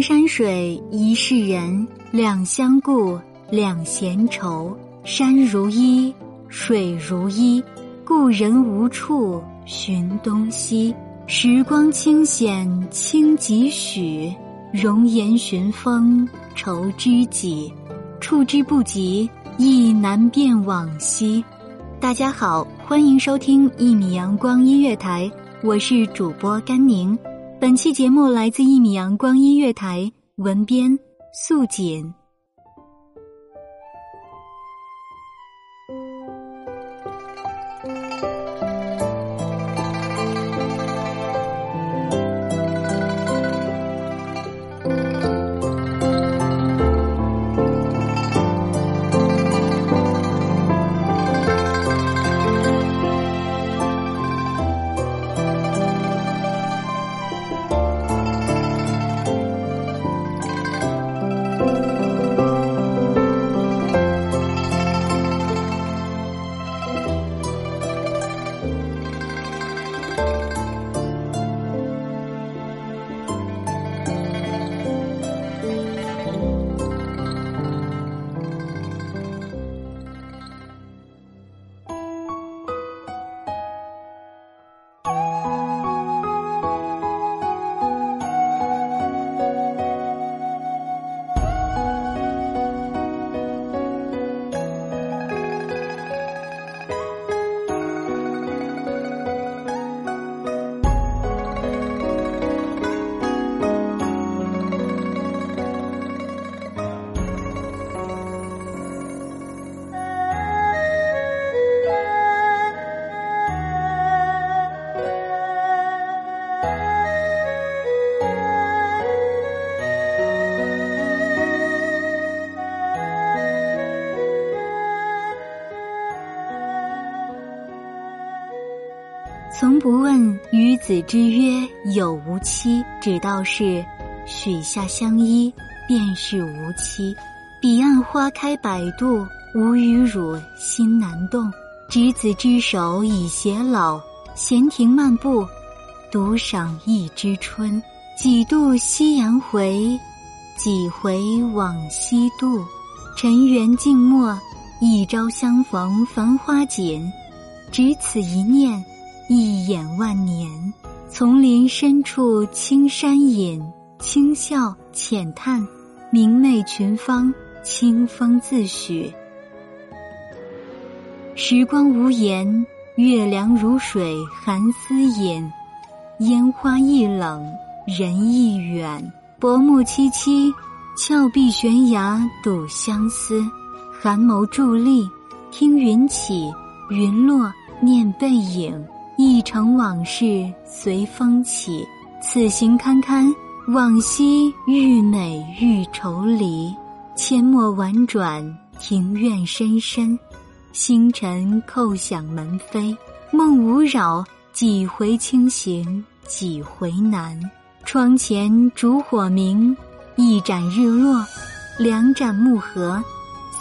山水一世人，两相顾，两闲愁。山如衣，水如衣，故人无处寻东西。时光清浅轻几许，容颜寻风愁知己。触之不及，亦难辨往昔。大家好，欢迎收听一米阳光音乐台，我是主播甘宁。本期节目来自一米阳光音乐台，文编素锦。从不问与子之约有无期，只道是许下相依，便是无期。彼岸花开百度，吾与汝心难动。执子之手，已偕老。闲庭漫步，独赏一枝春。几度夕阳回，几回往昔度。尘缘静默，一朝相逢繁花锦。只此一念。一眼万年，丛林深处青山隐，轻笑浅叹，明媚群芳，清风自许。时光无言，月凉如水，寒丝隐。烟花易冷，人亦远。薄暮凄凄，峭壁悬崖睹相思。寒眸伫立，听云起，云落念背影。一城往事随风起，此行堪堪，往昔愈美愈愁离。阡陌婉转，庭院深深，星辰叩响门扉。梦无扰，几回清醒，几回难。窗前烛火明，一盏日落，两盏暮合，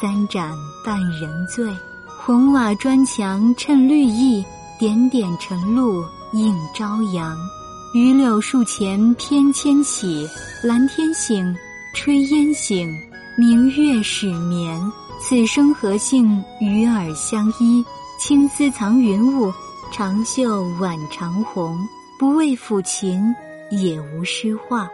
三盏半人醉。红瓦砖墙衬绿意。点点晨露映朝阳，榆柳树前翩跹起，蓝天醒，炊烟醒，明月始眠。此生何幸与尔相依？青丝藏云雾，长袖挽长虹。不为抚琴，也无诗画。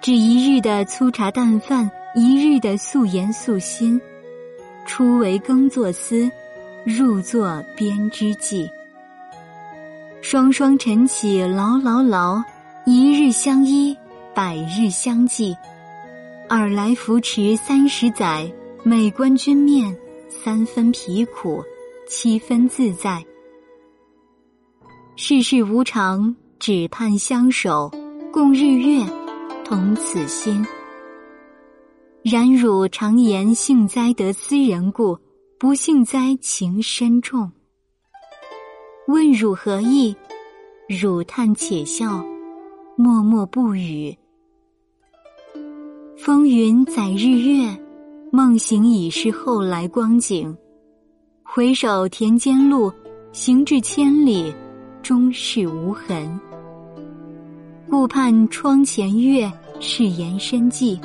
只一日的粗茶淡饭，一日的素颜素心。初为耕作司，入作编织记。双双晨起劳劳劳，一日相依，百日相济。尔来扶持三十载，每观君面，三分疲苦，七分自在。世事无常，只盼相守，共日月，同此心。然汝常言幸哉得斯人故，不幸哉情深重。问汝何意？汝叹且笑，默默不语。风云载日月，梦醒已是后来光景。回首田间路，行至千里。终是无痕，顾盼窗前月，誓言深寄，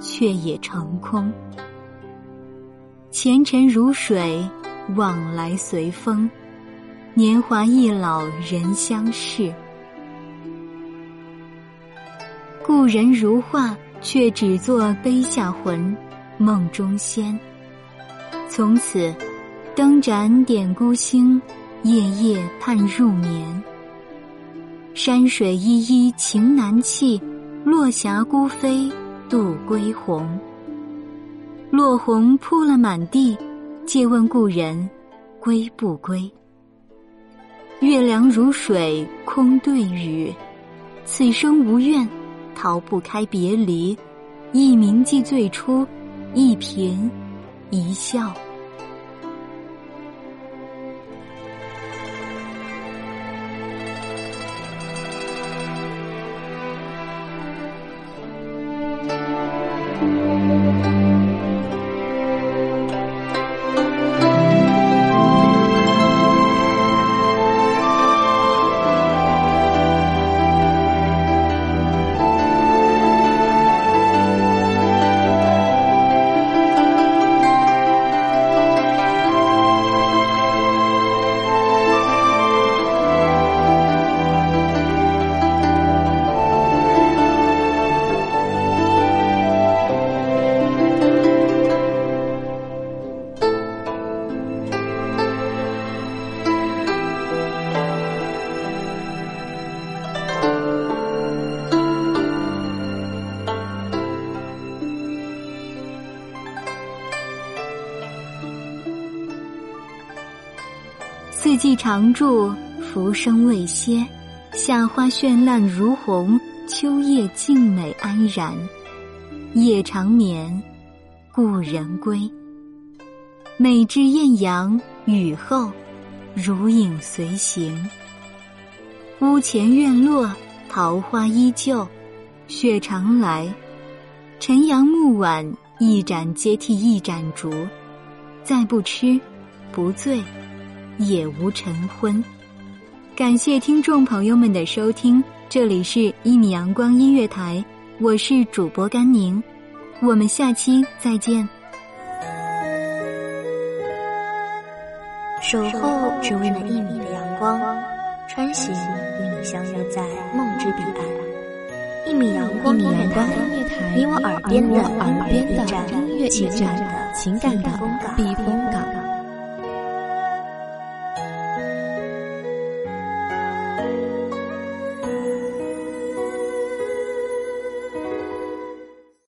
却也成空。前尘如水，往来随风，年华易老，人相识。故人如画，却只作碑下魂，梦中仙。从此，灯盏点孤星。夜夜盼入眠，山水依依情难弃，落霞孤飞渡归鸿。落红铺了满地，借问故人归不归？月凉如水空对雨，此生无怨，逃不开别离。一铭记最初，一颦一笑。季常驻，浮生未歇；夏花绚烂如红，秋叶静美安然。夜长眠，故人归。每至艳阳，雨后，如影随形。屋前院落，桃花依旧，雪常来。晨阳暮晚，一盏接替一盏烛。再不吃，不醉。也无晨昏。感谢听众朋友们的收听，这里是《一米阳光音乐台》，我是主播甘宁，我们下期再见。守候只为那一米的阳光，穿行与你相约在梦之彼岸。一米阳光音乐台，你我耳边的耳边的音乐驿站，情感的避风港。